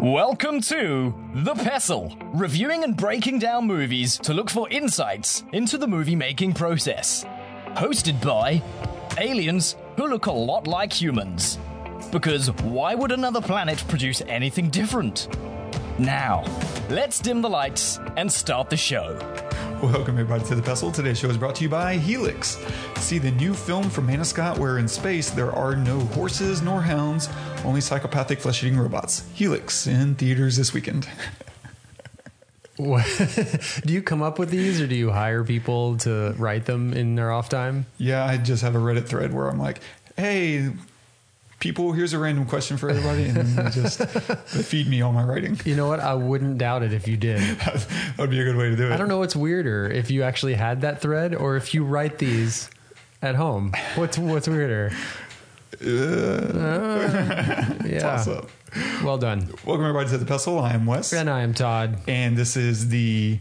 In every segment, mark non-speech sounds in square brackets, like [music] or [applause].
Welcome to The Pestle, reviewing and breaking down movies to look for insights into the movie making process. Hosted by aliens who look a lot like humans. Because why would another planet produce anything different? Now, let's dim the lights and start the show. Welcome everybody to the Pestle. Today's show is brought to you by Helix. See the new film from Hannah Scott where in space there are no horses nor hounds, only psychopathic flesh-eating robots. Helix in theaters this weekend. [laughs] What- do you come up with these or do you hire people to write them in their off time? yeah, I just have a Reddit thread where I'm like, "Hey, people, here's a random question for everybody," and then just [laughs] feed me all my writing. You know what? I wouldn't doubt it if you did. [laughs] that would be a good way to do it. I don't know what's weirder if you actually had that thread or if you write these at home. What's what's weirder? Uh, [laughs] yeah. Toss up. Well done. Welcome everybody to the Pestle. I am Wes. And I am Todd. and this is the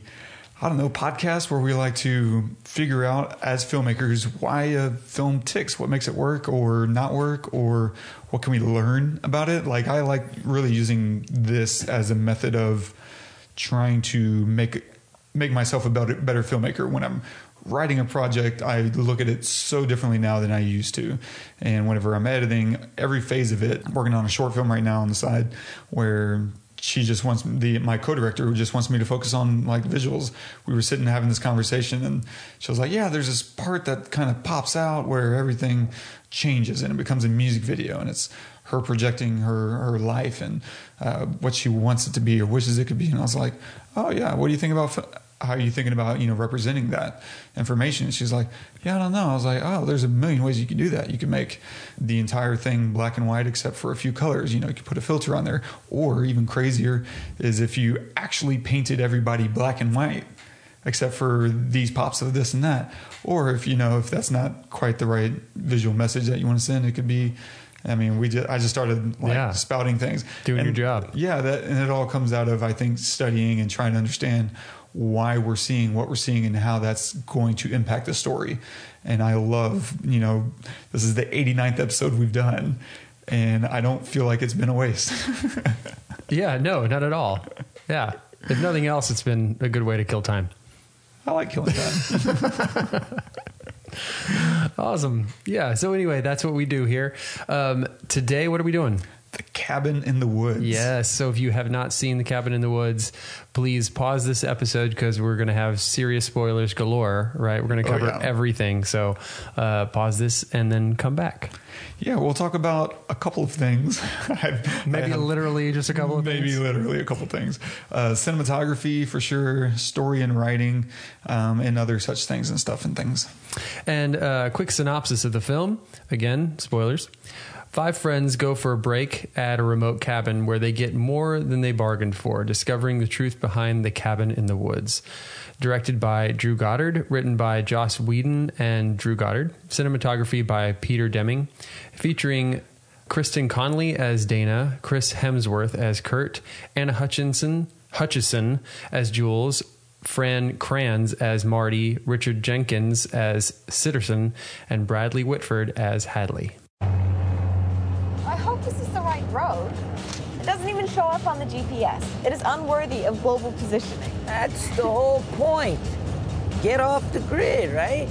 I don't know podcast where we like to figure out as filmmakers why a film ticks, what makes it work or not work, or what can we learn about it. Like I like really using this as a method of trying to make make myself a better better filmmaker when I'm writing a project i look at it so differently now than i used to and whenever i'm editing every phase of it I'm working on a short film right now on the side where she just wants the my co-director who just wants me to focus on like visuals. We were sitting having this conversation and she was like yeah there's this part that kind of pops out where everything changes and it becomes a music video and it's her projecting her her life and uh, what she wants it to be or wishes it could be. And i was like oh yeah. What do you think about how are you thinking about you know representing that information? And she's like yeah i don't know. I was like oh there's a million ways you can do that. You can make the entire thing black and white except for a few colors. You know you can put a filter on there. Or even crazier is if you actually painted everybody black and white except for these pops of this and that. Or if you know if that's not quite the right visual message that you want to send it could be I mean, we just I just started like Yeah. spouting things, Doing And- your job. Yeah, that and it all comes out of I think studying and trying to understand why we're seeing what we're seeing and how that's going to impact the story. And I love, you know, this is the 89th episode we've done, and I don't feel like it's been a waste. [laughs] Yeah, no, not at all. Yeah. If nothing else, it's been a good way to kill time. I like killing time. [laughs] Awesome. Yeah. So anyway, that's what we do here. Um, today, what are we doing? The cabin in the woods. Yes. So if you have not seen The Cabin in the Woods, please pause this episode because we're going to have serious spoilers galore, right? We're going to Oh, cover yeah. everything. So uh, pause this and then come back. Yeah, we'll talk about a couple of things. [laughs] I've- Maybe have- literally just a couple of maybe things. literally a couple of things uh, cinematography for sure story and writing um, and other such things and stuff and things And a quick synopsis of the film. Again, spoilers. Five friends go for a break at a remote cabin where they get more than they bargained for, discovering the truth behind the cabin in the woods. Directed by Drew Goddard, written by Joss Whedon and Drew Goddard, cinematography by Peter Deming, featuring Kristen Connolly as Dana, Chris Hemsworth as Kurt, Anna Hutchinson Hutchison as Jules, Fran Kranz as Marty, Richard Jenkins as Sitterson, and Bradley Whitford as Hadley. This is the right road. It doesn't even show up on the GPS. It is unworthy of global positioning. That's the whole point. Get off the grid, right?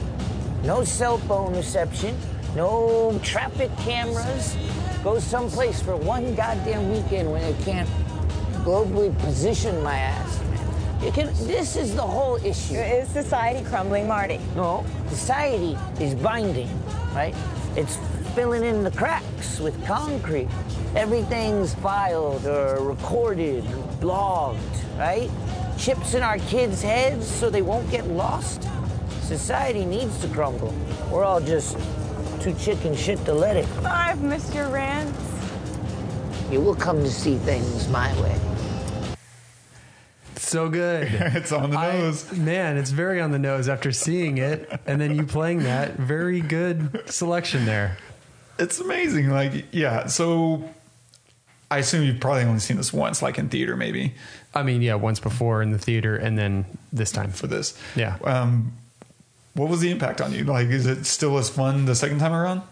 No cell phone reception, no traffic cameras. Go someplace for one goddamn weekend when I can't globally position my ass. man. You can. This is the whole issue. Is society crumbling, Marty? No, society is binding, right? It's filling in the cracks with concrete. Everything's filed or recorded, blogged, right? Chips in our kids' heads so they won't get lost. Society needs to crumble. We're all just too chicken shit to let it. I've missed your rants. You will come to see things my way. So good. [laughs] it's on the I- nose man, it's very on the nose after seeing it and then you playing that. Very good selection there. It's amazing like yeah so i assume you've probably only seen this once like in theater maybe I mean, yeah, once before in the theater and then this time. for this Yeah. um, what was the impact on you like is it still as fun the second time around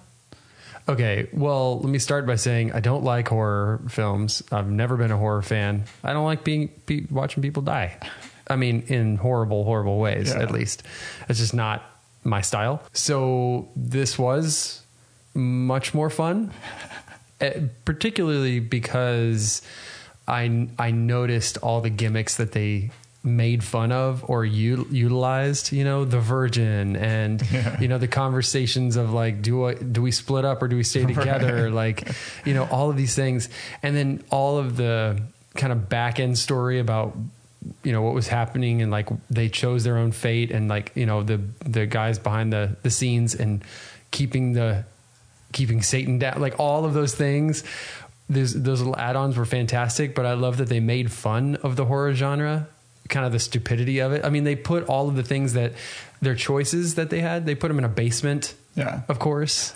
Okay, well, let me start by saying I don't like horror films. I've never been a horror fan. I don't like being be, watching people die. I mean, in horrible, horrible ways. Yeah. At least it's just not my style. So this was much more fun, eh, particularly because I I noticed all the gimmicks that they made fun of or u- utilized you know the virgin and [laughs] you know the conversations of like do I, do we split up or do we stay together? [laughs] Like you know all of these things. And then all of the kind of back end story about you know what was happening and like they chose their own fate and like you know the the guys behind the the scenes and keeping the keeping Satan down, like all of those things. Those those little add-ons were fantastic, but I love that they made fun of the horror genre, kind of the stupidity of it. I mean, they put all of the things that their choices that they had, they put them in a basement. Yeah. of course.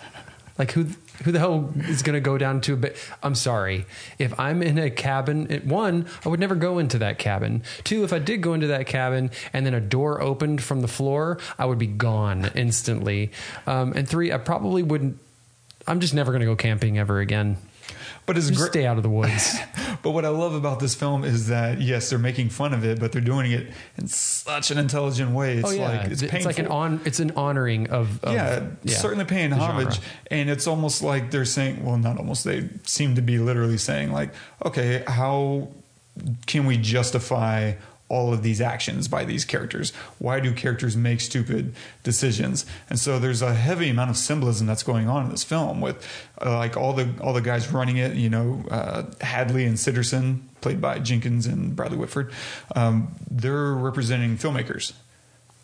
Like who who the hell is going to go down to a bit? I'm sorry. If I'm in a cabin, one, I would never go into that cabin. Two, if I did go into that cabin and then a door opened from the floor, I would be gone instantly. Um, and three, I probably wouldn't. I'm just never going to go camping ever again. But it's great. stay out of the woods. [laughs] But what I love about this film is that yes, they're making fun of it, but they're doing it in such an intelligent way. It's oh, like it's, Oh, it's, like an on. It's an honoring of. of yeah, certainly paying the genre. homage. And it's almost like they're saying, well, not almost, they seem to be literally saying, like, okay, how can we justify all of these actions by these characters? Why do characters make stupid decisions? And so there's a heavy amount of symbolism that's going on in this film with uh, like all the all the guys running it, you know, uh, Hadley and Sitterson, played by Jenkins and Bradley Whitford. Um, they're representing filmmakers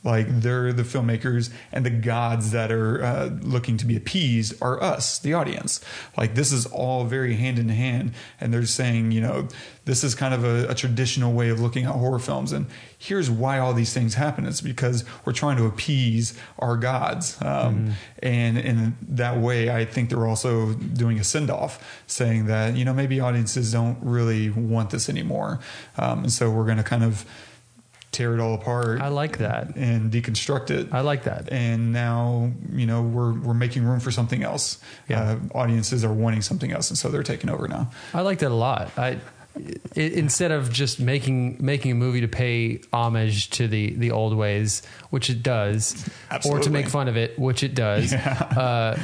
like they're the filmmakers and the gods that are uh, looking to be appeased are us the audience. Like this is all very hand in hand and they're saying you know this is kind of a, a traditional way of looking at horror films and here's why all these things happen. It's because we're trying to appease our gods um, and in that way i think they're also doing a send-off saying that you know maybe audiences don't really want this anymore. Um, and so we're going to kind of tear it all apart I like that. and deconstruct it. I like that. And now, you know, we're we're making room for something else. Yeah. Uh, audiences are wanting something else, and so they're taking over now. I like that a lot. I i instead of just making making a movie to pay homage to the the old ways, which it does, or to make fun of it, which it does. [laughs] Uh,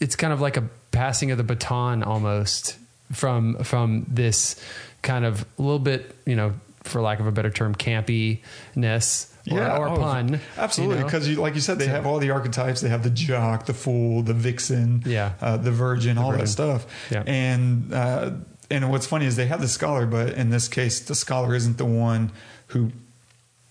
it's kind of like a passing of the baton almost from from this kind of a little bit, you know, for lack of a better term, campiness or, or oh, pun. absolutely. you know? Because, like you said, they have all the archetypes. They have the jock, the fool, the vixen, Yeah. uh, the virgin, all virgin. that stuff. Yeah. And uh, and what's funny is they have the scholar, but in this case, the scholar isn't the one who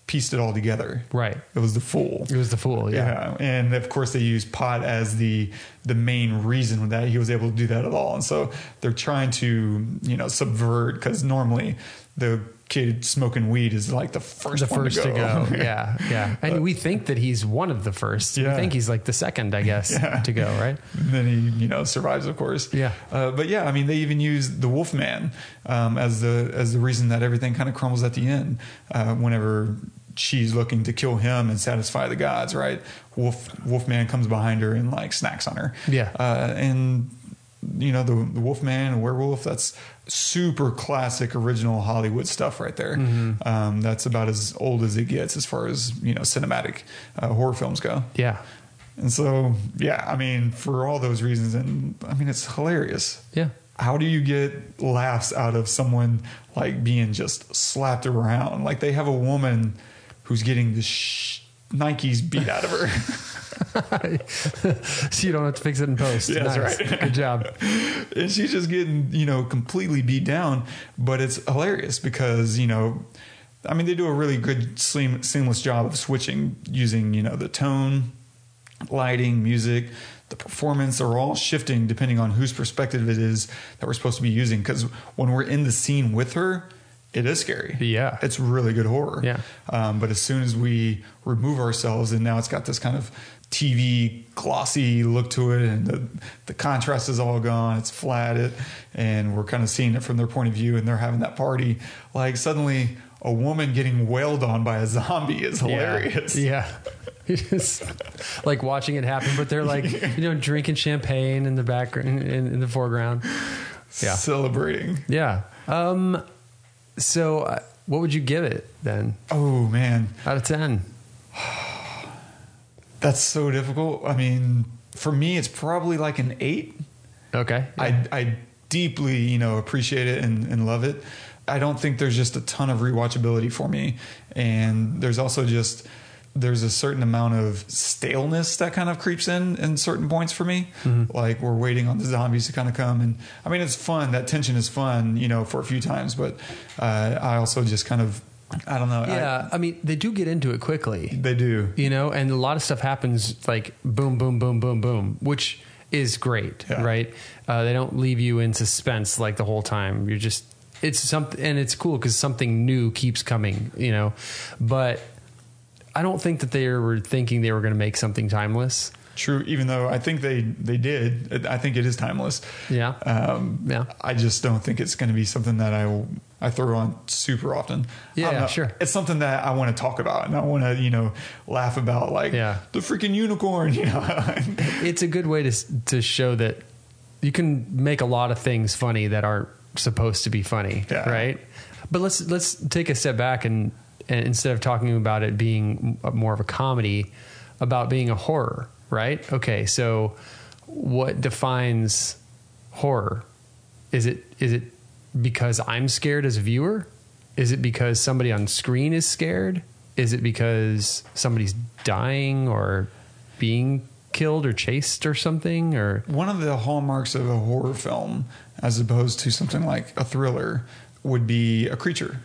pieced it all together. Right. It was the fool. It was the fool. Yeah. Yeah, and of course they use pot as the the main reason that he was able to do that at all, and so they're trying to you know subvert because normally the kid smoking weed is like the first the one first to go. [laughs] Yeah, yeah. And we think that he's one of the first. Yeah. We think he's like the second, I guess, Yeah. to go, right? And then he, you know, survives, of course. Yeah. Uh, but yeah, I mean, they even use the Wolfman um, as the as the reason that everything kind of crumbles at the end. Uh, whenever she's looking to kill him and satisfy the gods, right? Wolf Wolfman comes behind her and like snacks on her. Yeah. Uh, and you know the, the Wolfman and werewolf. That's super classic original Hollywood stuff right there. Mm-hmm. Um, that's about as old as it gets as far as you know cinematic uh, horror films go. Yeah. And so, yeah, I mean, for all those reasons, and I mean, it's hilarious. Yeah. How do you get laughs out of someone like being just slapped around? Like they have a woman who's getting the sh- Nikes beat out of her. [laughs] so you don't have to fix it in post. Yeah, that's Nice. right. Good job. [laughs] and she's just getting, you know, completely beat down. But it's hilarious because, you know, I mean, they do a really good seam- seamless job of switching using, you know, the tone, lighting, music, the performance are all shifting depending on whose perspective it is that we're supposed to be using. Because when we're in the scene with her, it is scary. Yeah. It's really good horror. Yeah. Um, but as soon as we remove ourselves, and now it's got this kind of TV glossy look to it, and the, the contrast is all gone. It's flat, it, and we're kind of seeing it from their point of view, and they're having that party. Like suddenly, a woman getting wailed on by a zombie is hilarious. Yeah. [laughs] Just like watching it happen, but they're like, [laughs] you know, drinking champagne in the background, in, in the foreground. Yeah. Celebrating. Yeah. Um, so uh, what would you give it then Oh man, out of 10? [sighs] that's so difficult. I mean, for me, it's probably like an eight. Okay. I, I deeply, you know, appreciate it and, and love it. I don't think there's just a ton of rewatchability for me. And there's also just, there's a certain amount of staleness that kind of creeps in in certain points for me. Like we're waiting on the zombies to kind of come. And I mean, it's fun. That tension is fun, you know, for a few times. But uh, I also just kind of, I don't know. yeah. I, mean, they do get into it quickly. They do. you know and a lot of stuff happens like boom boom boom boom boom which is great Yeah. right uh, they don't leave you in suspense like the whole time you're just it's something and it's cool because something new keeps coming you know but i don't think that they were thinking they were going to make something timeless True, even though I think they they did. I think it is timeless. Yeah. Um, Yeah. I just don't think it's going to be something that I I throw on super often. Yeah, sure. It's something that I want to talk about and I want to you know laugh about, like Yeah. the freaking unicorn. [laughs] You know, it's a good way to to show that you can make a lot of things funny that aren't supposed to be funny, Yeah. right? But let's let's take a step back and, and instead of talking about it being more of a comedy, about being a horror, right? Okay, so what defines horror? Is it is it because I'm scared as a viewer? Is it because somebody on screen is scared? Is it because somebody's dying or being killed or chased or something or one of the hallmarks of a horror film, as opposed to something like a thriller, would be a creature.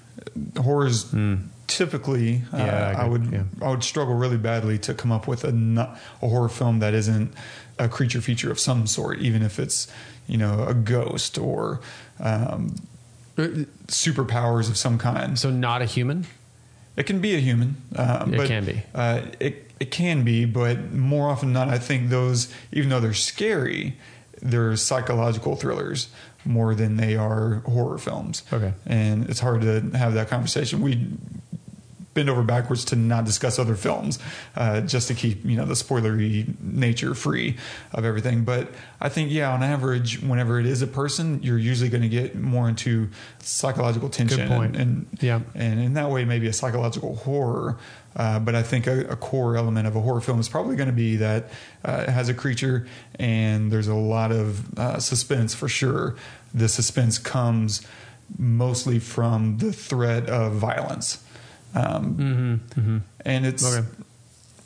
Horrors hmm. Typically, uh, Hmm. I I, would Yeah. I would struggle really badly to come up with a not, a horror film that isn't a creature feature of some sort, even if it's you know a ghost or um, superpowers of some kind. so not a human? It can be a human. Um, It but, can be. Uh, it it can be, but more often than not, I think those, even though they're scary, they're psychological thrillers more than they are horror films. Okay. and it's hard to have that conversation. We bend over backwards to not discuss other films, uh, just to keep you know the spoilery nature free of everything. But I think yeah, on average, whenever it is a person, you're usually going to get more into psychological tension. point. And, and Yeah. and in that way, maybe a psychological horror. Uh, but I think a, a core element of a horror film is probably going to be that uh, it has a creature and there's a lot of uh, suspense for sure. The suspense comes mostly from the threat of violence. Um, And it's Okay.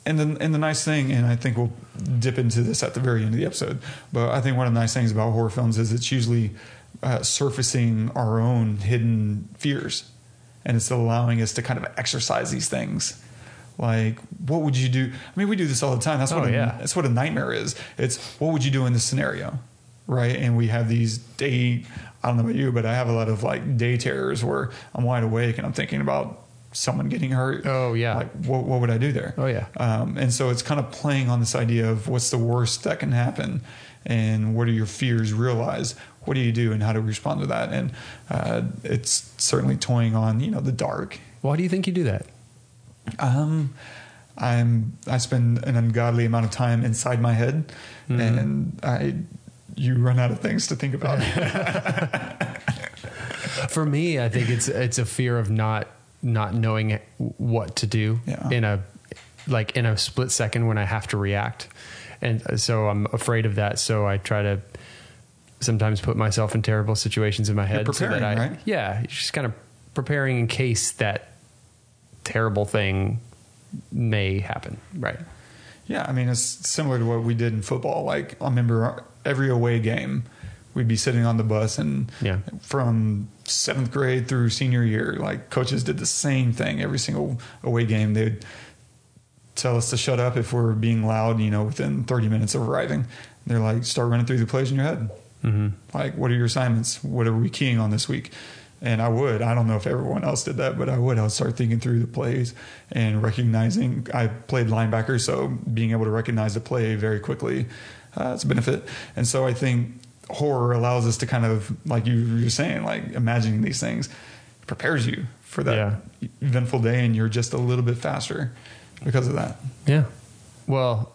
and the and the nice thing, and I think we'll dip into this at the very end of the episode. But I think one of the nice things about horror films is it's usually uh, surfacing our own hidden fears, and it's allowing us to kind of exercise these things. Like, what would you do? I mean, we do this all the time. That's what Oh, a, yeah. that's what a nightmare is. It's what would you do in this scenario, right? And we have these day. I don't know about you, but I have a lot of like day terrors where I'm wide awake and I'm thinking about someone getting hurt. Oh, yeah. Like, what, what would I do there? Oh, yeah. Um, and so it's kind of playing on this idea of what's the worst that can happen and what are your fears realize what do you do and how do we respond to that and uh, it's certainly toying on you know the dark Why do you think you do that? um, i'm i spend an ungodly amount of time inside my head and i you run out of things to think about [laughs] For me, I think it's it's a fear of not not knowing what to do Yeah. in a like in a split second when I have to react, and so I'm afraid of that. So I try to sometimes put myself in terrible situations in my head. so preparing, that I, right? Yeah, just kind of preparing in case that terrible thing may happen. Right. Yeah, I mean it's similar to what we did in football. Like I remember every away game, we'd be sitting on the bus, and Yeah. from seventh grade through senior year, like coaches did the same thing every single away game. They'd tell us to shut up if we're being loud, you know, within 30 minutes of arriving. They're like, start running through the plays in your head. Mm-hmm. Like, what are your assignments? What are we keying on this week? And I would. I don't know if everyone else did that, but I would. I would start thinking through the plays and recognizing. I played linebacker, so being able to recognize the play very quickly uh, it's a benefit. And so I think horror allows us to kind of, like you were saying, like imagining these things. prepares you for that Yeah. eventful day, and you're just a little bit faster because of that. Yeah. Well,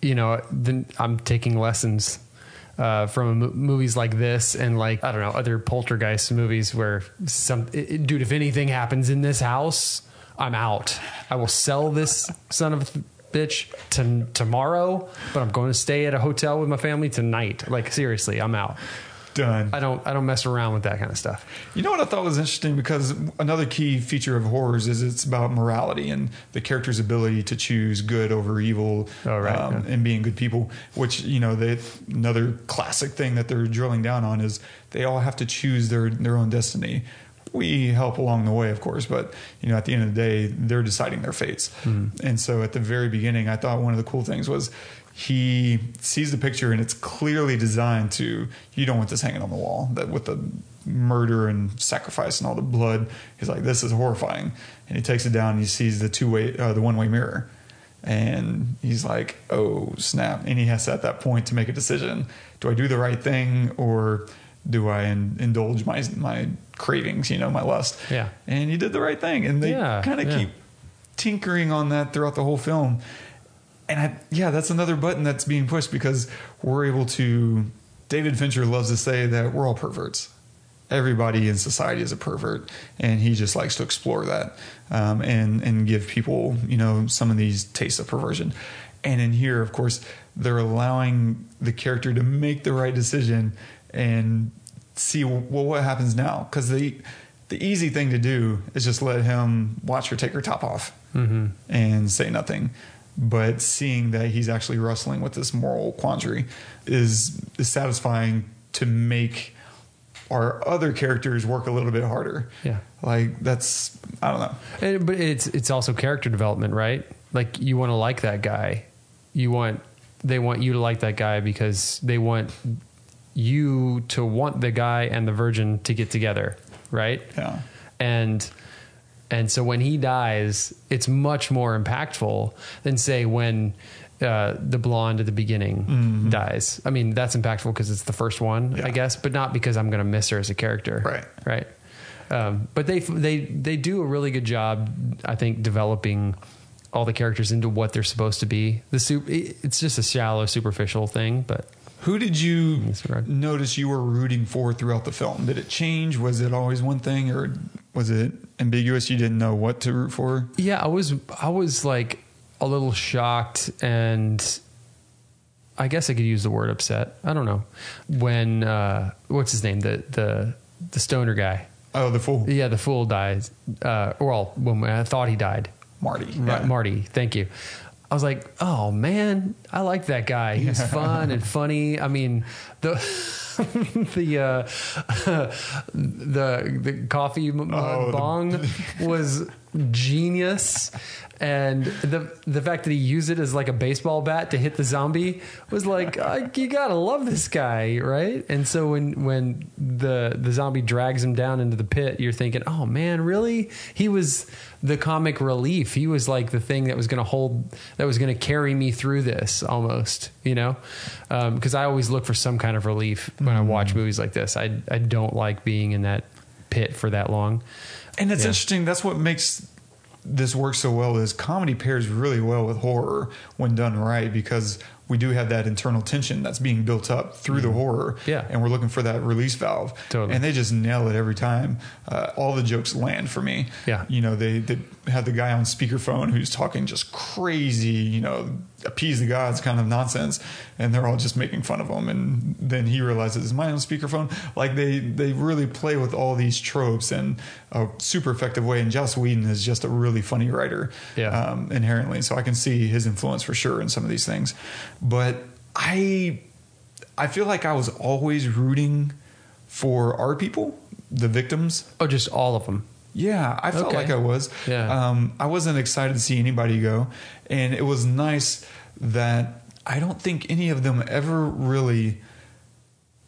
you know, then I'm taking lessons uh, from movies like this and like I don't know other poltergeist movies where some it, it- dude, if anything happens in this house, I'm out. I will sell this son of a bitch to tomorrow, but I'm going to stay at a hotel with my family tonight. Like seriously, I'm out. Done. I don't I don't mess around with that kind of stuff. You know what I thought was interesting because another key feature of horrors is it's about morality and the character's ability to choose good over evil Oh, right, um, yeah. and being good people. Which you know, they another classic thing that they're drilling down on is they all have to choose their their own destiny. We help along the way, of course, but you know, at the end of the day, they're deciding their fates. Hmm. And so, at the very beginning, I thought one of the cool things was he sees the picture and it's clearly designed to you don't want this hanging on the wall that with the murder and sacrifice and all the blood he's like this is horrifying and he takes it down and he sees the two way uh, the one way mirror and he's like oh snap and he has to, at that point to make a decision do i do the right thing or do i in, indulge my my cravings you know my lust Yeah. and he did the right thing and they Yeah, kind of yeah. keep tinkering on that throughout the whole film and I, yeah, that's another button that's being pushed because we're able to. David Fincher loves to say that we're all perverts. Everybody in society is a pervert, and he just likes to explore that um, and and give people you know some of these tastes of perversion. And in here, of course, they're allowing the character to make the right decision and see well what happens now because the the easy thing to do is just let him watch her take her top off mm-hmm. and say nothing but seeing that he's actually wrestling with this moral quandary is, is satisfying to make our other characters work a little bit harder. Yeah. Like that's I don't know. And, but it's it's also character development, right? Like you want to like that guy. You want they want you to like that guy because they want you to want the guy and the virgin to get together, right? Yeah. And and so when he dies, it's much more impactful than say when uh, the blonde at the beginning dies. I mean, that's impactful because it's the first one, Yeah. I guess, but not because I'm going to miss her as a character. Right. Right. Um, but they they they do a really good job, I think, developing all the characters into what they're supposed to be. The soup, it's just a shallow, superficial thing, but Who did you notice you were rooting for throughout the film? Did it change? Was it always one thing, or was it ambiguous? You didn't know what to root for. Yeah, I was I was like a little shocked and I guess I could use the word upset. I don't know. When uh what's his name? The the the stoner guy. Oh, the fool, Yeah, the fool dies. Uh well, when I thought he died. Marty. Right, Yeah. Marty, thank you. I was like, oh man, I like that guy. He's fun and funny. I mean, the [laughs] the uh, [laughs] the the coffee m- Oh, the- bong [laughs] was genius, and the the fact that he used it as like a baseball bat to hit the zombie was like, [laughs] uh, you gotta love this guy, right? And so when when the the zombie drags him down into the pit, you're thinking, oh man, really? He was the comic relief. He was like the thing that was to hold, that was to carry me through this almost, you know? Because I always look for some kind of relief when I watch movies like this. I, I don't like being in that pit for that long. And it's Yeah. interesting. That's what makes this work so well. Is comedy pairs really well with horror when done right because we do have that internal tension that's being built up through the horror. Mm-hmm. Yeah. and we're looking for that release valve. Totally. And they just nail it every time. Uh, all the jokes land for me. Yeah. you know they they have the guy on speakerphone who's talking just crazy. You know, appease the gods kind of nonsense, and they're all just making fun of him. And then he realizes, "Is mine on speakerphone?" Like they they really play with all these tropes in a super effective way. And Joss Whedon is just a really funny writer, Yeah. um, inherently. So I can see his influence for sure in some of these things. But I I feel like I was always rooting for our people, the victims. Oh, just all of them. Yeah, I felt Okay. like I was. Yeah. Um, I wasn't excited to see anybody go. And it was nice that I don't think any of them ever really.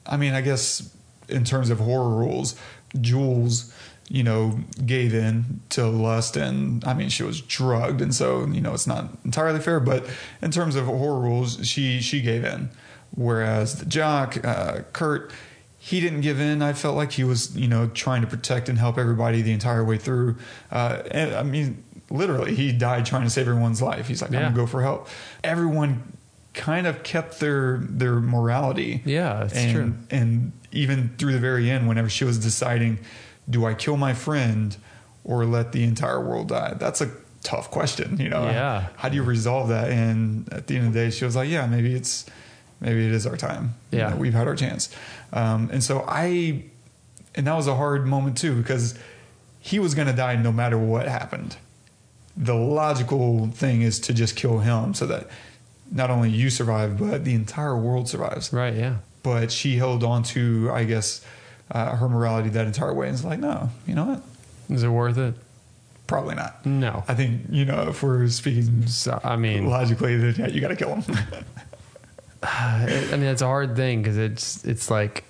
I mean, I guess in terms of horror rules, Jules, you know, gave in to lust and I mean, she was drugged. And so, you know, it's not entirely fair. But in terms of horror rules, she, she gave in. Whereas the jock, uh, Kurt, he didn't give in. I felt like he was, you know, trying to protect and help everybody the entire way through. Uh, and I mean, literally, he died trying to save everyone's life. He's like, Yeah. I'm gonna go for help. Everyone kind of kept their their morality. Yeah, that's and, true. And even through the very end, whenever she was deciding, do I kill my friend or let the entire world die? That's a tough question, you know. Yeah. How do you resolve that? And at the end of the day, she was like, yeah, maybe it's maybe it is our time. You Yeah. know, we've had our chance. Um, and so I, and that was a hard moment too because he was going to die no matter what happened. The logical thing is to just kill him so that not only you survive, but the entire world survives. Right. Yeah. But she held on to, I guess, uh, her morality that entire way. And it's like, no, you know what? Is it worth it? Probably not. No. I think, you know, if we're speaking So, I mean, logically, then yeah, you got to kill him. [sighs] I mean, it's a hard thing because it's it's like,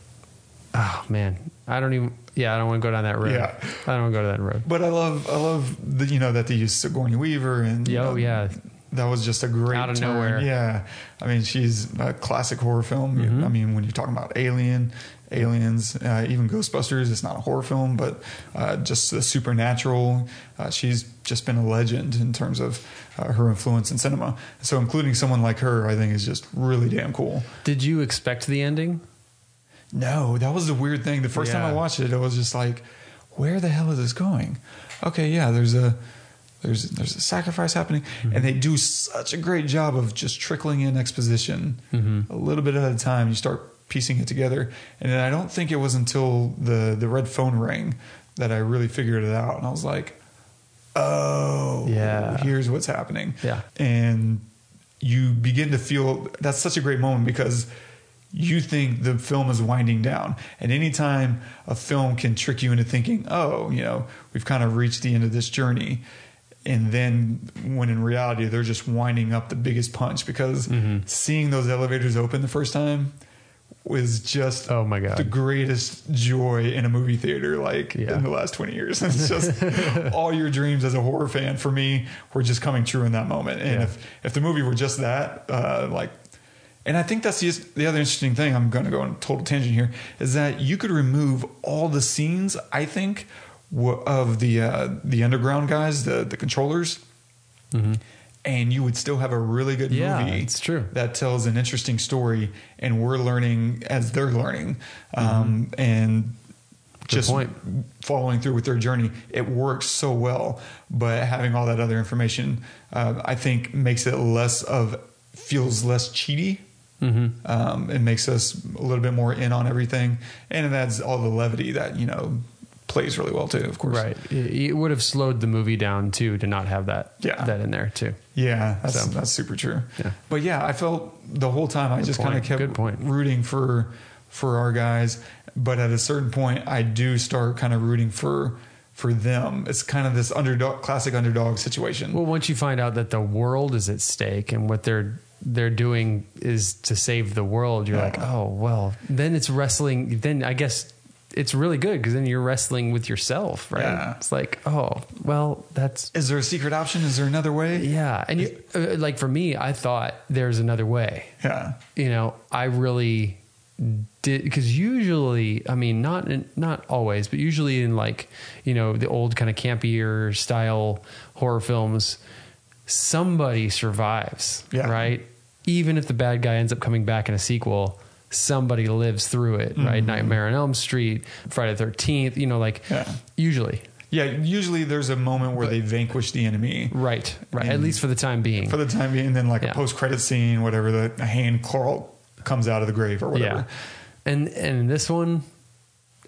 oh man, I don't even. Yeah, I don't want to go down that road. Yeah. I don't want to go to that road. But I love, I love the, you know, that they used Sigourney Weaver and Oh, know, yeah. that was just a great Out of turn. nowhere. Yeah, I mean, she's a classic horror film. Mm-hmm. I mean, when you're talking about Alien, Aliens, uh, even Ghostbusters, it's not a horror film, but uh, just the supernatural. Uh, she's just been a legend in terms of uh, her influence in cinema. So, including someone like her, I think is just really damn cool. Did you expect the ending? No, that was the weird thing. The first time I watched it, it was just like, where the hell is this going? Okay, yeah, there's a there's there's a sacrifice happening, Mm-hmm. and they do such a great job of just trickling in exposition Mm-hmm. a little bit at a time. You start piecing it together, and then I don't think it was until the the red phone rang that I really figured it out, and I was like, oh, Yeah. here's what's happening. Yeah. and you begin to feel that's such a great moment because you think the film is winding down. And anytime a film can trick you into thinking, oh, you know, we've kind of reached the end of this journey. And then when in reality, they're just winding up the biggest punch because Mm-hmm. seeing those elevators open the first time was just Oh my God. the greatest joy in a movie theater like Yeah. in the last 20 years. [laughs] It's just all your dreams as a horror fan for me were just coming true in that moment. And Yeah. if, if the movie were just that, uh, like, and I think that's the, the other interesting thing. I'm going to go on a total tangent here. Is that you could remove all the scenes. I think of the uh, the underground guys, the the controllers, and you would still have a really good Mm-hmm. Yeah, movie. it's true. that tells an interesting story, and we're learning as they're learning, um, and just Mm-hmm. following through with their journey. It works so well, but having all that other information, uh, I think, makes it less of feels less cheaty. Mm-hmm. Um, it makes us a little bit more in on everything, and it adds all the levity that you know plays really well too. Of course, Right. It, would have slowed the movie down too to not have that Yeah. that in there too. Yeah, that's So- that's super true. Yeah. But yeah, I felt the whole time I just kind of kept rooting for for our guys, but at a certain point I do start kind of rooting for for them. It's kind of this underdog classic underdog situation. Well, once you find out that the world is at stake and what they're they're doing is to save the world, you're Yeah. like, oh well. Then it's wrestling. Then I guess it's really good because then you're wrestling with yourself, right? Yeah. It's like, oh well, that's Is there a secret option? Is there another way? yeah. And you, uh, like for me, I thought there's another way. Yeah. you know, I really did because usually, I mean, not in, not always, but usually in like you know the old kind of campier style horror films, somebody survives, Yeah. right? Even if the bad guy ends up coming back in a sequel, somebody lives through it, Mm-hmm. right? Nightmare on Elm Street, Friday the Thirteenth, you know, like Yeah. usually, Yeah. Usually there's a moment where they vanquish the enemy right, right, at least for the time being. for the time being, and then like Yeah. a post credit scene, whatever the hand crawl comes out of the grave or whatever. Yeah. And and this one,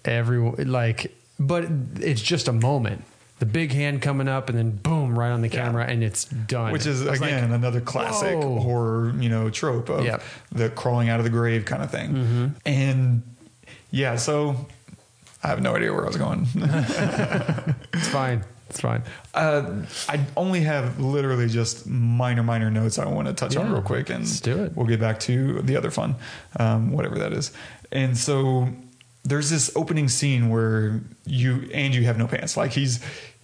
everyone like, but it's just a moment. The big hand coming up, and then boom, right on the Yeah. camera, and it's done. Which is was like, again another classic whoa. horror, you know, trope of Yep. Mm-hmm. the crawling out of the grave kind of thing. And yeah, so I have no idea where I was going. [laughs] [laughs] it's fine. It's fine. uh, I only have literally just minor, minor notes I want to touch on real quick, and let's do it. we'll get back to the other fun, um, whatever that is. And so there's this opening scene where you and you have no pants. Like he's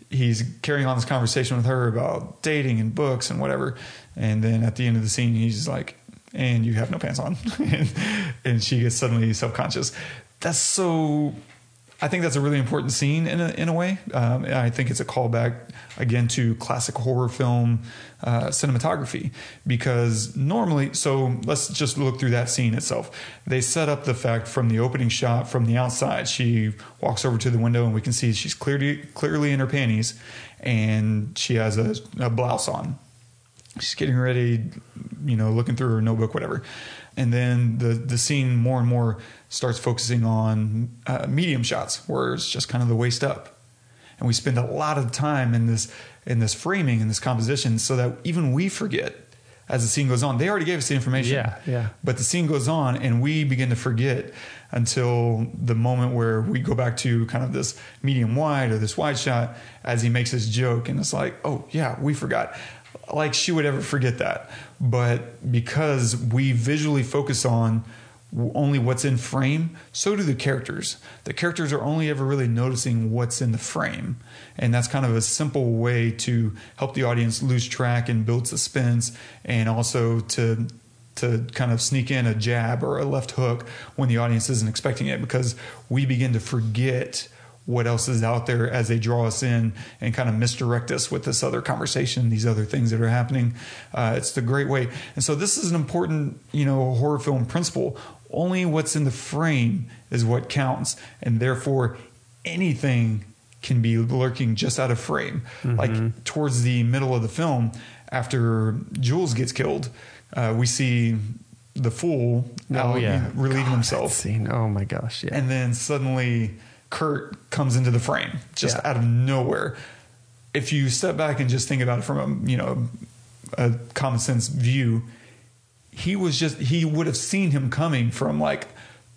he's carrying on this conversation with her about dating and books and whatever, and then at the end of the scene, he's like, "And you have no pants on," [laughs] and, and she gets suddenly self conscious. that's so. I think that's a really important scene in a, in a way. Um, I think it's a callback again to classic horror film uh, cinematography because normally, so let's just look through that scene itself. They set up the fact from the opening shot from the outside. She walks over to the window and we can see she's clearly clearly in her panties and she has a, a blouse on she's getting ready, you know, looking through her notebook, whatever. And then the the scene more and more starts focusing on uh, medium shots, where it's just kind of the waist up, and we spend a lot of time in this in this framing and this composition, so that even we forget as the scene goes on. They already gave us the information, Yeah, yeah. But the scene goes on, and we begin to forget until the moment where we go back to kind of this medium wide or this wide shot as he makes his joke, and it's like, oh yeah, we forgot. Like she would ever forget that, but because we visually focus on only what's in frame, so do the characters. The characters are only ever really noticing what's in the frame. And that's kind of a simple way to help the audience lose track and build suspense and also to to kind of sneak in a jab or a left hook when the audience isn't expecting it because we begin to forget what else is out there as they draw us in and kind of misdirect us with this other conversation, these other things that are happening. Uh, it's the great way. And so this is an important, you know, horror film principle. Only what's in the frame is what counts. And therefore anything can be lurking just out of frame. Like towards the middle of the film, after Jules gets killed, uh, we see the fool Oh yeah, relieving God, himself. Scene. Oh my gosh. Yeah. And then suddenly Kurt comes into the frame just Yeah. out of nowhere. If you step back and just think about it from a you know a common sense view, he was just he would have seen him coming from like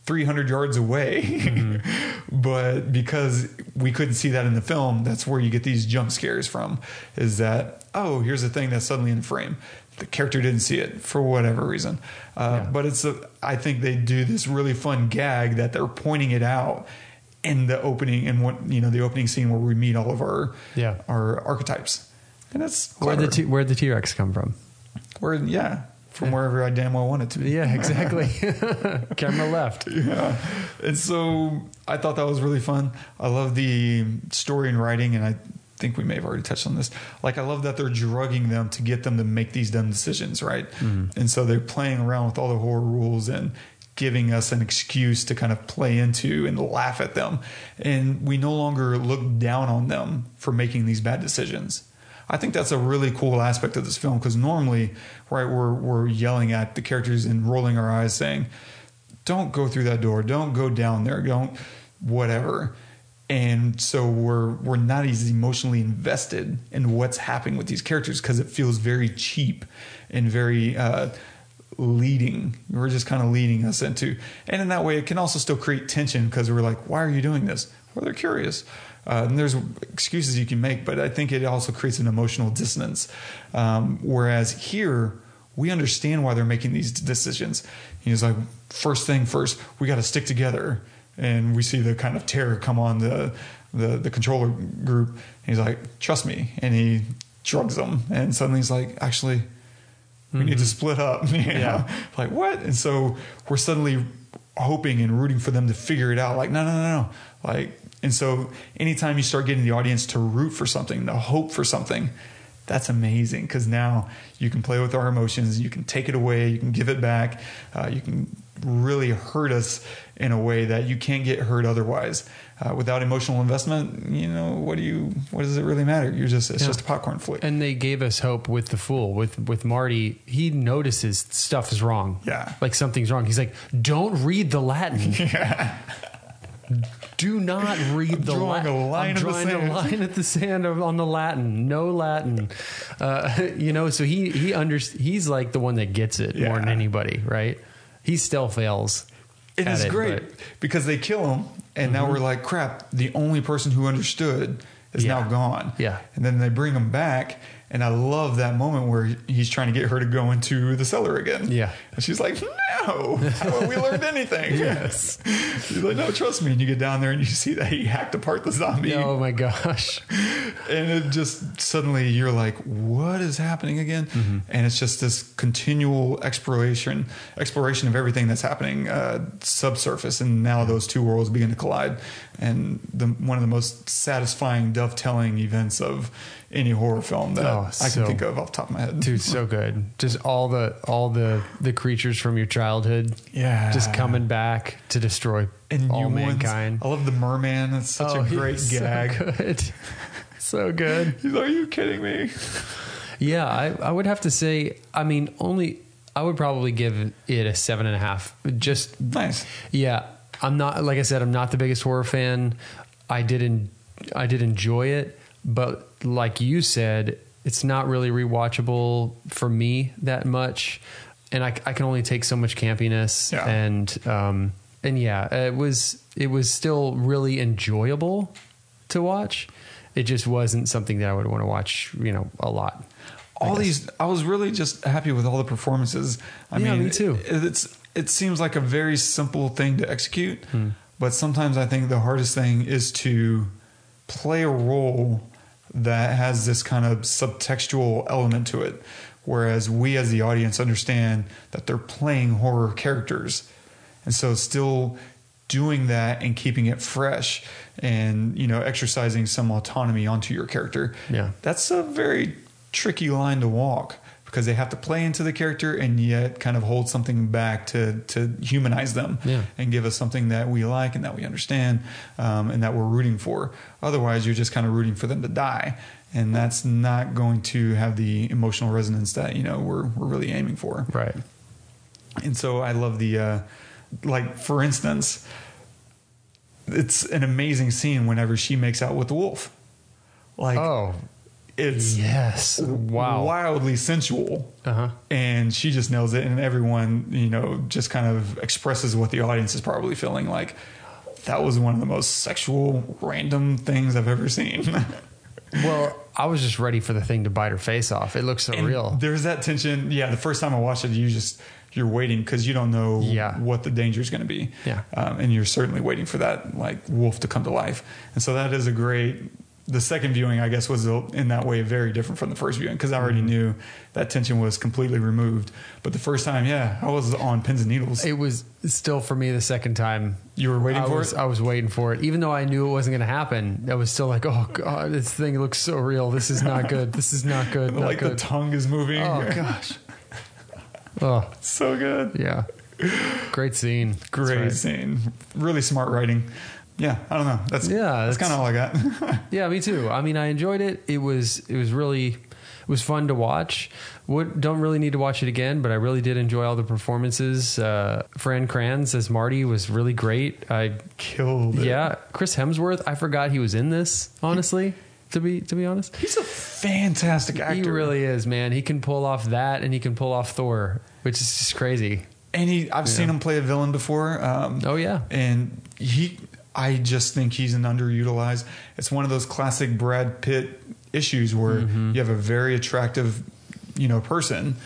300 yards away. Mm-hmm. [laughs] but because we couldn't see that in the film, that's where you get these jump scares from is that oh, here's a thing that's suddenly in frame. The character didn't see it for whatever reason. Uh, Yeah. But it's a, I think they do this really fun gag that they're pointing it out in the opening and what you know the opening scene where we meet all of our Yeah. our archetypes. And that's Where'd the. T- where'd the T Rex come from? Where yeah, from wherever I damn well want it to be. Yeah, exactly. [laughs] [laughs] Camera left. Yeah. And so I thought that was really fun. I love the story and writing, and I think we may have already touched on this. Like, I love that they're drugging them to get them to make these dumb decisions, right? Mm-hmm. And so they're playing around with all the horror rules and giving us an excuse to kind of play into and laugh at them. And we no longer look down on them for making these bad decisions. I think that's a really cool aspect of this film because normally, right, we're we're yelling at the characters and rolling our eyes, saying, "Don't go through that door. Don't go down there. Don't whatever." And so we're we're not as emotionally invested in what's happening with these characters because it feels very cheap and very uh, leading. We're just kind of leading us into, and in that way, it can also still create tension because we're like, "Why are you doing this?" Well, they're curious. Uh, and there's excuses you can make, but I think it also creates an emotional dissonance. Um, whereas here, we understand why they're making these decisions. He's like, first thing first, we got to stick together. And we see the kind of terror come on the the, the controller group. He's like, trust me, and he shrugs them, and suddenly he's like, actually, we need to split up. [laughs] You know? Yeah. Like what? And so we're suddenly hoping and rooting for them to figure it out. Like, no, no, no, no. Like, and so anytime you start getting the audience to root for something, to hope for something, that's amazing because now you can play with our emotions. You can take it away. You can give it back. Uh, you can really hurt us in a way that you can't get hurt otherwise. Uh, without emotional investment, you know what do you? What does it really matter? You're just it's Yeah. just a popcorn flick. And they gave us hope with the fool. With with Marty, he notices stuff is wrong. Yeah. like something's wrong. He's like, "Don't read the Latin. [laughs] Yeah. Do not read the drawing Latin. a line I'm drawing sand." a [laughs] line at the sand on the Latin. No Latin. Uh, [laughs] you know, so he he under, He's like the one that gets it more than anybody, right? He still fails. It great but- Mm-hmm. because they kill him, and now we're mm-hmm. like, crap. The only person who understood is Yeah. now gone. Yeah. and then they bring him back, And I love that moment where he's trying to get her to go into the cellar again. Yeah. And she's like, no, we learned anything? [laughs] Yes. She's like, no, trust me. And you get down there and you see that he hacked apart the zombie. Oh my gosh. [laughs] And it just suddenly you're like, what is happening again? Mm-hmm. And it's just this continual exploration, exploration of everything that's happening uh, subsurface. And now those two worlds begin to collide. And the, one of the most satisfying dovetailing events of any horror film that Oh, I so- can think of off the top of my head. Dude, so good. Just all the all the the creatures from your childhood. Yeah. Just coming back to destroy and all new ones. mankind. I love the merman. It's such Oh, a great gag. [laughs] So good. so [laughs] good. He's Are you kidding me? Yeah, I, I would have to say, I mean, only I would probably give it a seven and a half. Just Nice. yeah, I'm not like I said, I'm not the biggest horror fan. I did en- I did enjoy it, but like you said, it's not really rewatchable for me that much, and I, I can only take so much campiness Yeah. and um and yeah, it was it was still really enjoyable to watch. It just wasn't something that I would want to watch, you know, a lot. all these i was really just happy with all the performances i Yeah, mean me too. it- it's it seems like a very simple thing to execute Hmm. but sometimes i think the hardest thing is to play a role that has this kind of subtextual element to it whereas we as the audience understand that they're playing horror characters and so still doing that and keeping it fresh and you know exercising some autonomy onto your character Yeah. that's a very tricky line to walk because they have to play into the character and yet kind of hold something back to to humanize them Yeah. and give us something that we like and that we understand um, and that we're rooting for. Otherwise, you're just kind of rooting for them to die, and that's not going to have the emotional resonance that you know we're we're really aiming for. Right. And so I love the, uh, like, for instance, it's an amazing scene whenever she makes out with the wolf. Like, Oh, it's yes. Wow. wildly sensual. Uh-huh. And she just nails it. And everyone, you know, just kind of expresses what the audience is probably feeling like. That was one of the most sexual, random things I've ever seen. [laughs] Well, I was just ready for the thing to bite her face off. It looks so And real. There's that tension. Yeah, the first time I watched it, you just you're waiting because you don't know Yeah. what the danger is going to be. Yeah. um, and you're certainly waiting for that like wolf to come to life. And so that is a great. The second viewing, I guess, was in that way very different from the first viewing because I already Mm-hmm. knew that tension was completely removed. But the first time, yeah, I was on pins and needles. It was still for me the second time. You were waiting I for was, it? I was waiting for it, even though I knew it wasn't going to happen. I was still like, "Oh God, this thing looks so real. This is not good. This is not good. [laughs] Not like the good." tongue is moving. oh [laughs] gosh. Oh so good. yeah, great scene. Great right. scene. Really smart writing. Yeah, I don't know. That's Yeah, That's, that's- kind of all I got. [laughs] Yeah, me too. I mean, I enjoyed it. It was it was really it was fun to watch. Would don't really need to watch it again, but I really did enjoy all the performances. Uh, Fran Kranz as Marty was really great. I Killed it. yeah, Chris Hemsworth. I forgot he was in this. Honestly, to be to be honest, He's a fantastic actor. he really is. Man, he can pull off that, and he can pull off Thor, which is just crazy. and he I've seen him play a villain before. Um, Oh yeah, and he I just think he's an underutilized. It's one of those classic Brad Pitt issues where Mm-hmm. you have a very attractive, you know, person,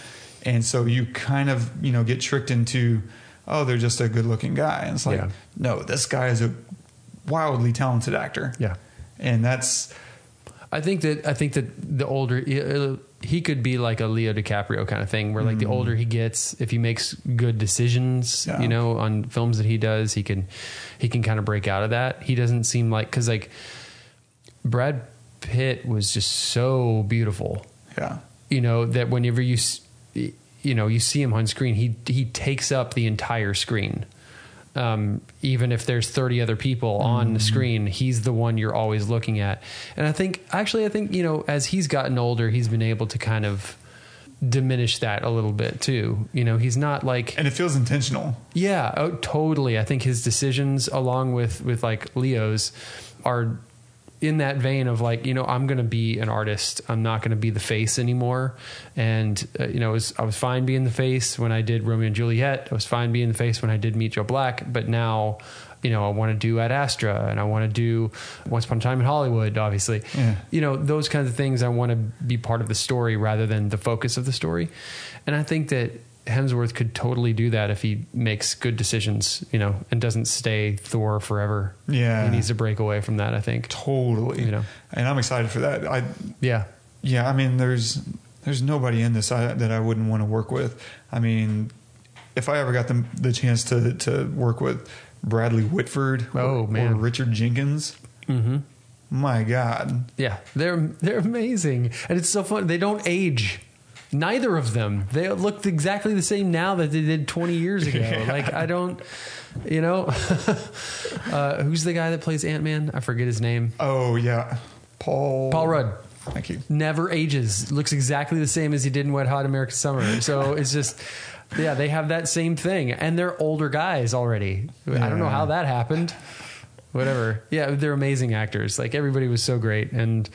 and so you kind of you know get tricked into, oh, they're just a good-looking guy, and it's like, Yeah. no, this guy is a wildly talented actor. Yeah. and that's I think that I think that the older he, could be like a Leo DiCaprio kind of thing, where like the hmm. older he gets, if he makes good decisions, Yeah. you know, on films that he does, he can he can kind of break out of that. He doesn't seem like because like Brad Pitt was just so beautiful, yeah. you know, that whenever you you know you see him on screen, he he takes up the entire screen. Um, even if there's 30 other people on the screen, he's the one you're always looking at. And I think, actually, I think, you know, as he's gotten older, he's been able to kind of diminish that a little bit too. You know, he's not like, And it feels intentional. yeah, oh, totally. I think his decisions, along with with like Leo's, are in that vein of like, you know, I'm going to be an artist. I'm not going to be the face anymore. And uh, you know, was, I was fine being the face when I did Romeo and Juliet. I was fine being the face when I did Meet Joe Black. But now, you know, I want to do Ad Astra and I want to do Once Upon a Time in Hollywood, obviously. Yeah. You know, those kinds of things I want to be part of the story rather than the focus of the story. And I think that Hemsworth could totally do that if he makes good decisions, you know, and doesn't stay Thor forever. Yeah. He needs to break away from that, I think. Totally. You know. And I'm excited for that. I Yeah. yeah, I mean there's there's nobody in this I, that I wouldn't want to work with. I mean, if I ever got the the chance to to work with Bradley Whitford or, Oh, man. or Richard Jenkins, Mm-hmm. my God. Yeah, they're they're amazing, and it's so fun. They don't age. Neither of them. They look exactly the same now that they did 20 years ago. [laughs] Yeah. Like I don't, you know, [laughs] uh, who's the guy that plays Ant Man? I forget his name. Oh yeah, Paul Paul Rudd. Thank you. Never ages. Looks exactly the same as he did in Wet Hot American Summer. So it's just, yeah, they have that same thing, and they're older guys already. I don't know how that happened. Whatever. Yeah, they're amazing actors. Like everybody was so great, and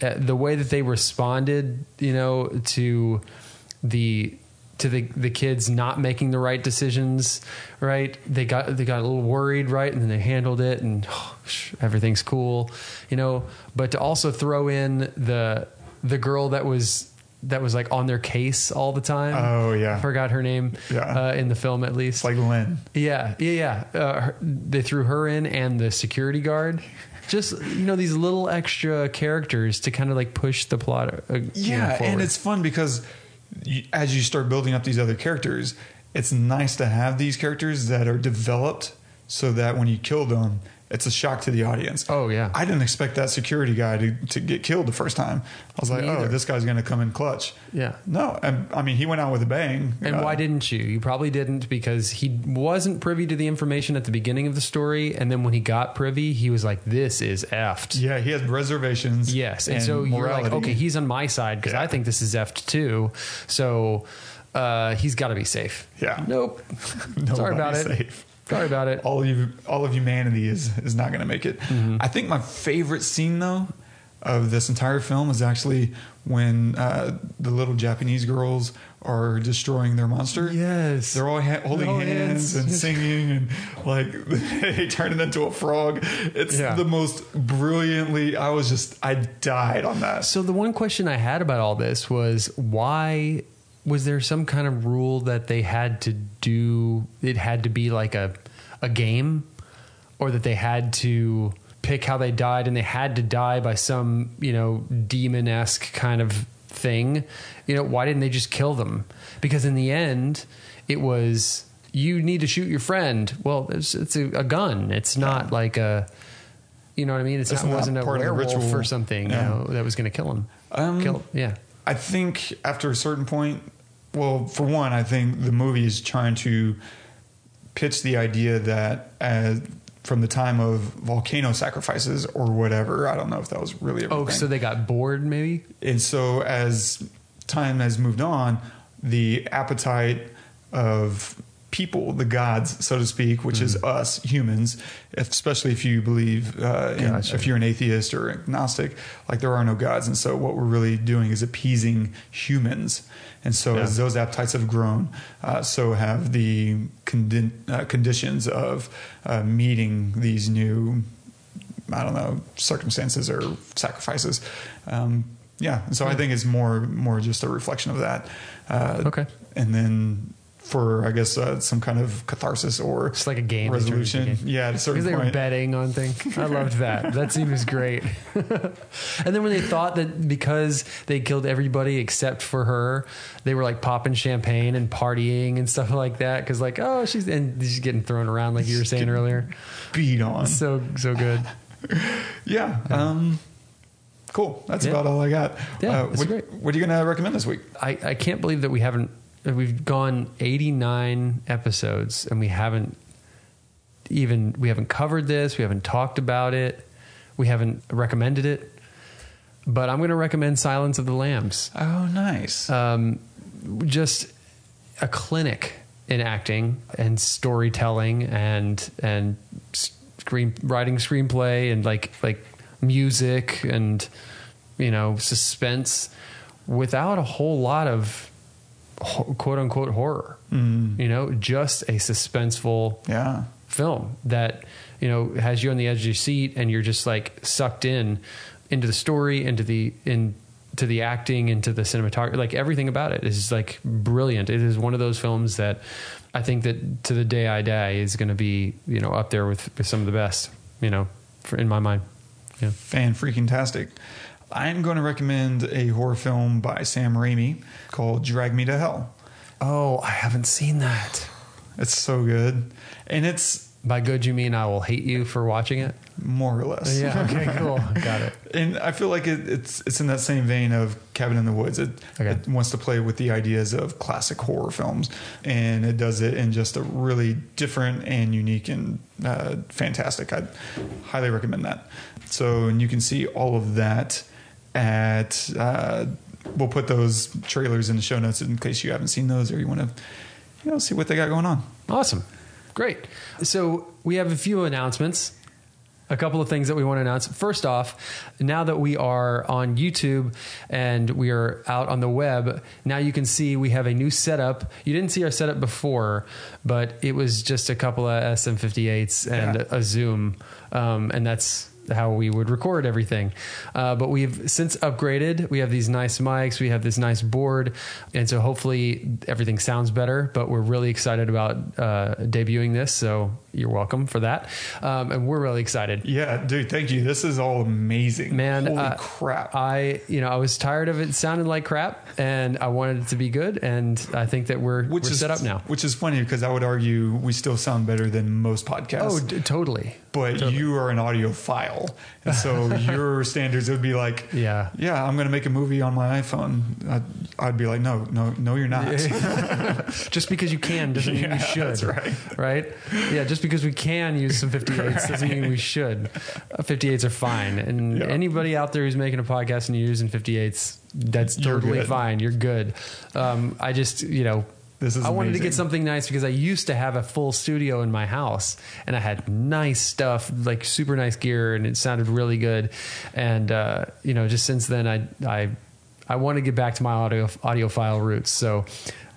uh, the way that they responded, you know, to the to the the kids not making the right decisions, right? They got they got a little worried, right, and then they handled it, and [sighs] everything's cool, you know. But to also throw in the the girl that was that was like on their case all the time. Oh, yeah. I forgot her name. Yeah. uh, in the film at least. It's like Lin. Yeah, yeah, yeah. Uh, her, they threw her in and the security guard. Just you know these little extra characters to kind of like push the plot. Uh, Yeah, and it's fun because you, as you start building up these other characters, it's nice to have these characters that are developed so that when you kill them, it's a shock to the audience. Oh, yeah. I didn't expect that security guy to, to get killed the first time. I was like, oh, this guy's going to come in clutch. Yeah. No, and, I mean, he went out with a bang. And Uh, why didn't you? You probably didn't because he wasn't privy to the information at the beginning of the story, and then when he got privy, he was like, "This is effed." Yeah, he has reservations. Yes, and, so you're like, okay, he's on my side because Yeah. I think this is effed too. So uh, he's got to be safe. Yeah. Nope. [laughs] Sorry about it. Safe. Sorry about it. all of all of humanity is is not going to make it. Mm-hmm. I think my favorite scene though of this entire film is actually when uh, the little Japanese girls are destroying their monster. Yes. they're all ha- holding hands hands. and singing and like [laughs] they turn it into a frog. It's Yeah. the most brilliantly. I was just I died on that. So the one question I had about all this was why was there some kind of rule that they had to do it had to be like a a game or that they had to pick how they died and they had to die by some, you know, demon-esque kind of thing. You know, why didn't they just kill them? Because in the end it was you need to shoot your friend. Well, it's, it's a, a gun. It's not like a you know what I mean? It's, It's not, not wasn't a part of the werewolf ritual. or something, Yeah. you know, that was going to kill him. Um, kill, yeah. I think after a certain point, well, for one, I think the movie is trying to pitch the idea that as from the time of volcano sacrifices or whatever, I don't know if that was really a real Oh, so they got bored, maybe? and so as time has moved on, the appetite of people, the gods, so to speak, which is us humans, especially if you believe, uh, in, Gotcha. if you're an atheist or agnostic, like there are no gods, and so what we're really doing is appeasing humans. And so, as those appetites have grown, uh, so have the condi- uh, conditions of uh, meeting these new I don't know circumstances or sacrifices. Um, yeah, and so I think it's more more just a reflection of that. Uh, Okay. and then for I guess uh, some kind of catharsis or It's like a game. they turned into a resolution. game. Yeah, at a certain Because they were betting on things. [laughs] I loved that. That scene was great. [laughs] and then when they thought that because they killed everybody except for her, they were like popping champagne and partying and stuff like that. Because like, oh, she's and she's getting thrown around like you were saying earlier. beat on. So so good. [laughs] Yeah. Um, cool. That's Yeah. about all I got. Yeah, Uh, what, great. what are you going to recommend this week? I, I can't believe that we haven't we've gone 89 episodes and we haven't even we haven't covered this we haven't talked about it we haven't recommended it but i'm going to recommend silence of the lambs Oh, nice. um, just a clinic in acting and storytelling and and screen writing screenplay and like like music and you know suspense without a whole lot of quote unquote horror. Mm. You know, just a suspenseful yeah. film that you know has you on the edge of your seat and you're just like sucked in into the story into the in to the acting into the cinematography like everything about it is like brilliant it is one of those films that i think that to the day i die is going to be you know up there with, with some of the best you know for, in my mind yeah Fan freaking tastic. I'm going to recommend a horror film by Sam Raimi called Drag Me to Hell. oh i haven't seen that It's so good. And it's by good you mean i will hate you for watching it more or less. yeah okay [laughs] cool got it And I feel like it, it's it's in that same vein of Cabin in the Woods. It, Okay. it wants to play with the ideas of classic horror films, and it does it in just a really different and unique and uh, fantastic. I highly recommend that. So, and you can see all of that at. Uh, we'll put those trailers in the show notes in case you haven't seen those or you want to, you know, see what they got going on. Awesome. Great. So we have a few announcements. A couple of things that we want to announce. First off, now that we are on YouTube and we are out on the web, now you can see we have a new setup. You didn't see our setup before, but it was just a couple of SM58s and Yeah. a Zoom. Um, and that's how we would record everything. Uh, but we've since upgraded. We have these nice mics. We have this nice board, and so hopefully everything sounds better. But we're really excited about uh, debuting this. So you're welcome for that, um, and we're really excited. Yeah, dude, thank you. This is all amazing. Man, holy uh, crap! I you know I was tired of it sounding like crap, and I wanted it to be good, and I think that we're which we're is set up now. Which is funny because I would argue we still sound better than most podcasts. Oh, d- totally. but you are an audiophile, and so [laughs] your standards would be like, Yeah. yeah, I'm going to make a movie on my iPhone. I'd, I'd be like, no, no, no, you're not. [laughs] [laughs] just because you can doesn't mean Yeah, you should. that's right. Right? Yeah, just because we can use some 58s doesn't mean we should. Uh, 58s are fine. And Yeah. anybody out there who's making a podcast and you're using 58s, that's You're totally good. fine. You're good. Um, I just, you know, This is I wanted to get something nice because I used to have a full studio in my house and I had nice stuff, like super nice gear, and it sounded really good. And uh, you know, just since then, I I I want to get back to my audio audiophile roots. So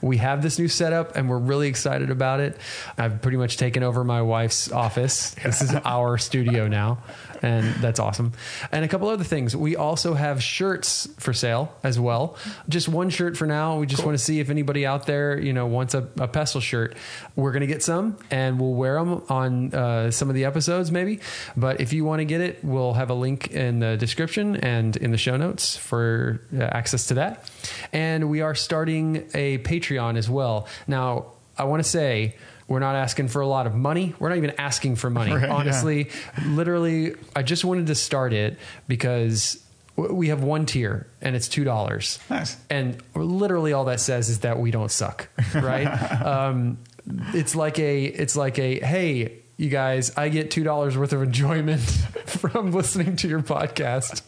we have this new setup, and we're really excited about it. I've pretty much taken over my wife's office. This is our studio now, and that's awesome. And a couple other things. We also have shirts for sale as well. Just one shirt for now. We just want to see if anybody out there, you know, wants a, a pestle shirt. We're gonna get some, and we'll wear them on uh, some of the episodes, maybe. But if you want to get it, we'll have a link in the description and in the show notes for uh, access to that. And we are starting a Patreon as well. Now, I want to say. We're not asking for a lot of money. We're not even asking for money. Right, yeah. Honestly, literally, I just wanted to start it because we have one tier and it's two dollars. Nice. And literally, all that says is that we don't suck, [laughs] right? um, it's like a, it's like a, hey, you guys, I get two dollars worth of enjoyment [laughs] from listening to your podcast.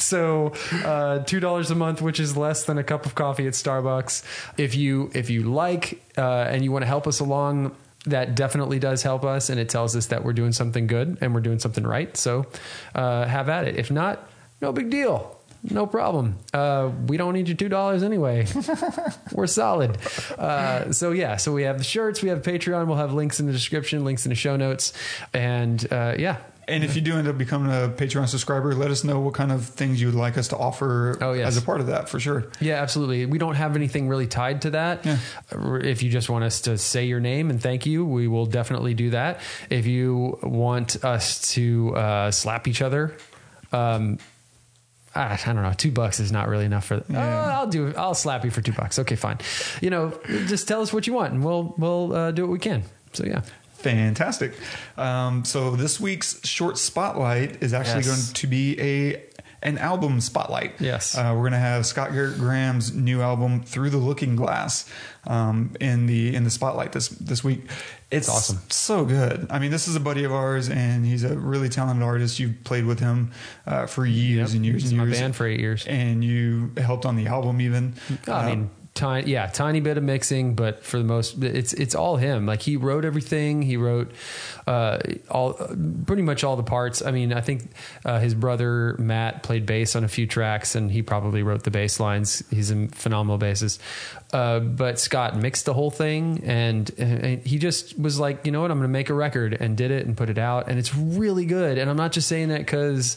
So uh, two dollars a month, which is less than a cup of coffee at Starbucks. If you if you like uh, and you want to help us along. That definitely does help us, and it tells us that we're doing something good and we're doing something right. So, uh, have at it. If not, no big deal. No problem. Uh, we don't need your two dollars anyway. [laughs] We're solid. Uh, so yeah, so we have the shirts, we have Patreon. We'll have links in the description, links in the show notes, and uh, yeah, And if you do end up becoming a Patreon subscriber, let us know what kind of things you would like us to offer Oh, yes. as a part of that for sure. Yeah, absolutely. We don't have anything really tied to that. Yeah. Uh, If you just want us to say your name and thank you, we will definitely do that. If you want us to uh, slap each other, um, I, I don't know. Two bucks is not really enough for. Uh, I'll do. I'll slap you for two bucks. Okay, fine. You know, just tell us what you want, and we'll we'll uh, do what we can. So yeah. Fantastic. Um, so this week's short spotlight is actually Yes. going to be a an album spotlight. Yes. uh, we're going to have Scott Garrett Graham's new album "Through the Looking Glass" um, in the in the spotlight this this week. It's awesome. so good. I mean, this is a buddy of ours, and he's a really talented artist. You've played with him uh, for years Yep. and years He's and in my years. band for eight years. and you helped on the album even. I Uh, mean, tiny yeah tiny bit of mixing but for the most it's it's all him. Like he wrote everything. He wrote uh all pretty much all the parts. I mean i think uh, his brother matt played bass on a few tracks and he probably wrote the bass lines. He's a phenomenal bassist. Uh, but scott mixed the whole thing and, and he just was like you know what? I'm gonna make a record and did it and put it out and it's really good. And i'm not just saying that because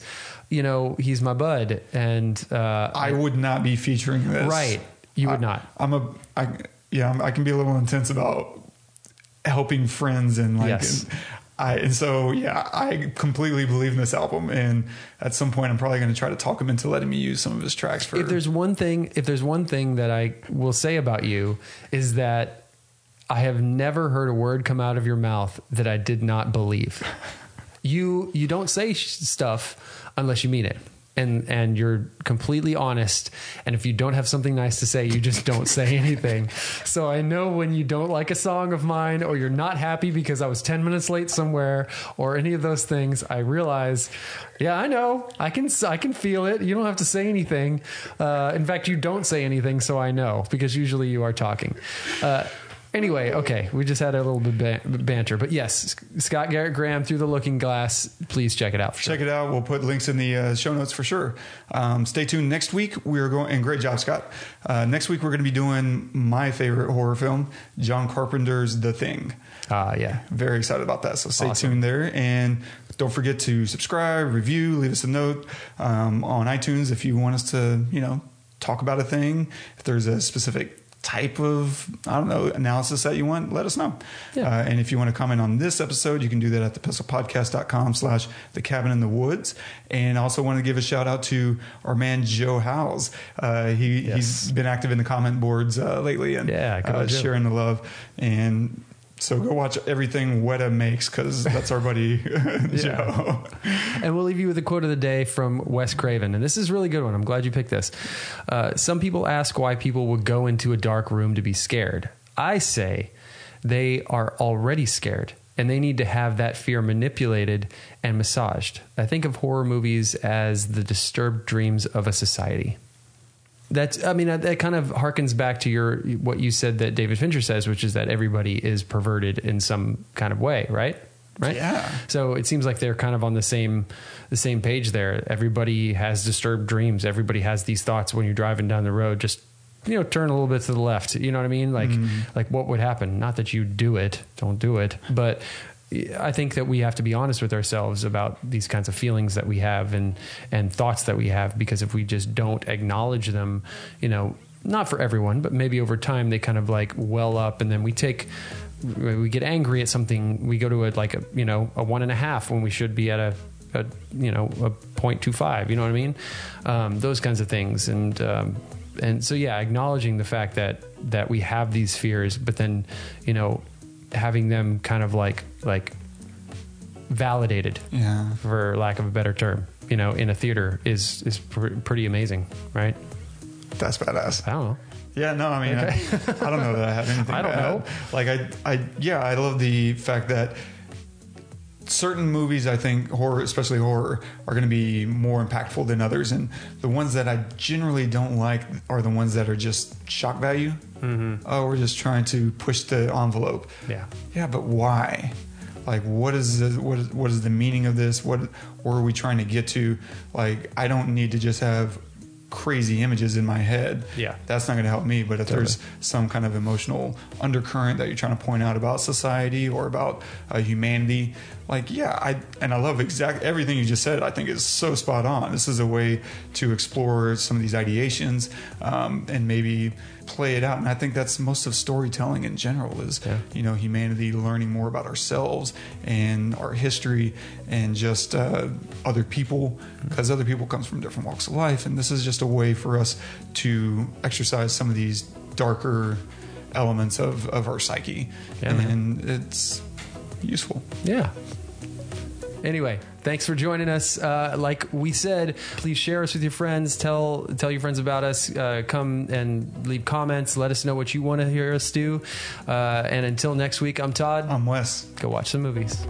you know he's my bud and uh I would not be featuring this. Right. You would I- not. I'm a, I, yeah, I'm, I can be a little intense about helping friends and like, Yes. and I, and so, yeah, I completely believe in this album. And at some point, I'm probably going to try to talk him into letting me use some of his tracks for, if there's one thing if there's one thing that i will say about you is that i have never heard a word come out of your mouth that i did not believe [laughs] you you don't say sh- stuff unless you mean it and and you're completely honest and if you don't have something nice to say you just don't say [laughs] anything. So i know when you don't like a song of mine or you're not happy because i was 10 minutes late somewhere or any of those things i realize yeah i know. I can i can feel it. You don't have to say anything. Uh, in fact you don't say anything so i know because usually you are talking. Uh, Anyway, okay, we just had a little bit ban- banter, but yes, Scott Garrett Graham through the Looking Glass. Please check it out. For sure. check it out. We'll put links in the uh, show notes for sure. Um, stay tuned. Next week we're going, and great job, Scott. Uh, next week we're going to be doing my favorite horror film, John Carpenter's The Thing. Ah, yeah. Very excited about that. So stay Awesome. tuned there, and don't forget to subscribe, review, leave us a note um, on iTunes if you want us to, you know, talk about a thing. If there's a specific type of I don't know analysis that you want, let us know. Yeah. Uh, and if you want to comment on this episode, you can do that at thepestlepodcast.com slash the cabin in the woods. And I also want to give a shout out to our man Joe Howes. Uh, he, Yes. He's been active in the comment boards uh, lately and Yeah, uh, sharing the love. And so go watch everything Weta makes because that's our buddy [laughs] Joe. And we'll leave you with a quote of the day from Wes Craven. And this is a really good one. I'm glad you picked this. Uh, some people ask why people would go into a dark room to be scared. I say they are already scared and they need to have that fear manipulated and massaged. I think of horror movies as the disturbed dreams of a society. That's, I mean, that, kind of harkens back to your what you said that David Fincher says, which is that everybody is perverted in some kind of way, right? Right. Yeah. So it seems like they're kind of on the same the same page there. Everybody has disturbed dreams. Everybody has these thoughts when you're driving down the road. Just you know, turn a little bit to the left. You know what I mean? Like mm-hmm. like what would happen? Not that you do it. Don't do it. But I think that we have to be honest with ourselves about these kinds of feelings that we have and and thoughts that we have because if we just don't acknowledge them, you know, not for everyone, but maybe over time they kind of like well up and then we take we get angry at something we go to a like a you know a one and a half when we should be at a, a you know a 0.25 you know what i mean? Um, those kinds of things. And um, and so yeah acknowledging the fact that that we have these fears but then you know having them kind of like like validated Yeah. for lack of a better term you know in a theater is is pr- pretty amazing right That's badass. i don't know Yeah, no, I mean, Okay. I, I don't know that I have anything. [laughs] I don't to add. know. Like I, I, yeah, I love the fact that certain movies, I think horror, especially horror, are going to be more impactful than others, and the ones that I generally don't like are the ones that are just shock value. Mm-hmm. Oh, we're just trying to push the envelope. Yeah. Yeah, but why? Like, what is the, what is what is the meaning of this? What where are we trying to get to? Like, I don't need to just have crazy images in my head. Yeah. that's not going to help me. But if Totally. there's some kind of emotional undercurrent that you're trying to point out about society or about uh, humanity, like yeah, I and I love exact everything you just said. I think is so spot on. This is a way to explore some of these ideations um, and maybe play it out. And I think that's most of storytelling in general is Yeah. you know humanity learning more about ourselves and our history and just uh, other people because other people comes from different walks of life and this is just a way for us to exercise some of these darker elements of, of our psyche Yeah, man. and it's useful Yeah. Anyway, thanks for joining us. Uh, like we said, please share us with your friends. Tell tell your friends about us. Uh, come and leave comments. Let us know what you want to hear us do. Uh, and until next week, I'm Todd. i'm wes Go watch some movies.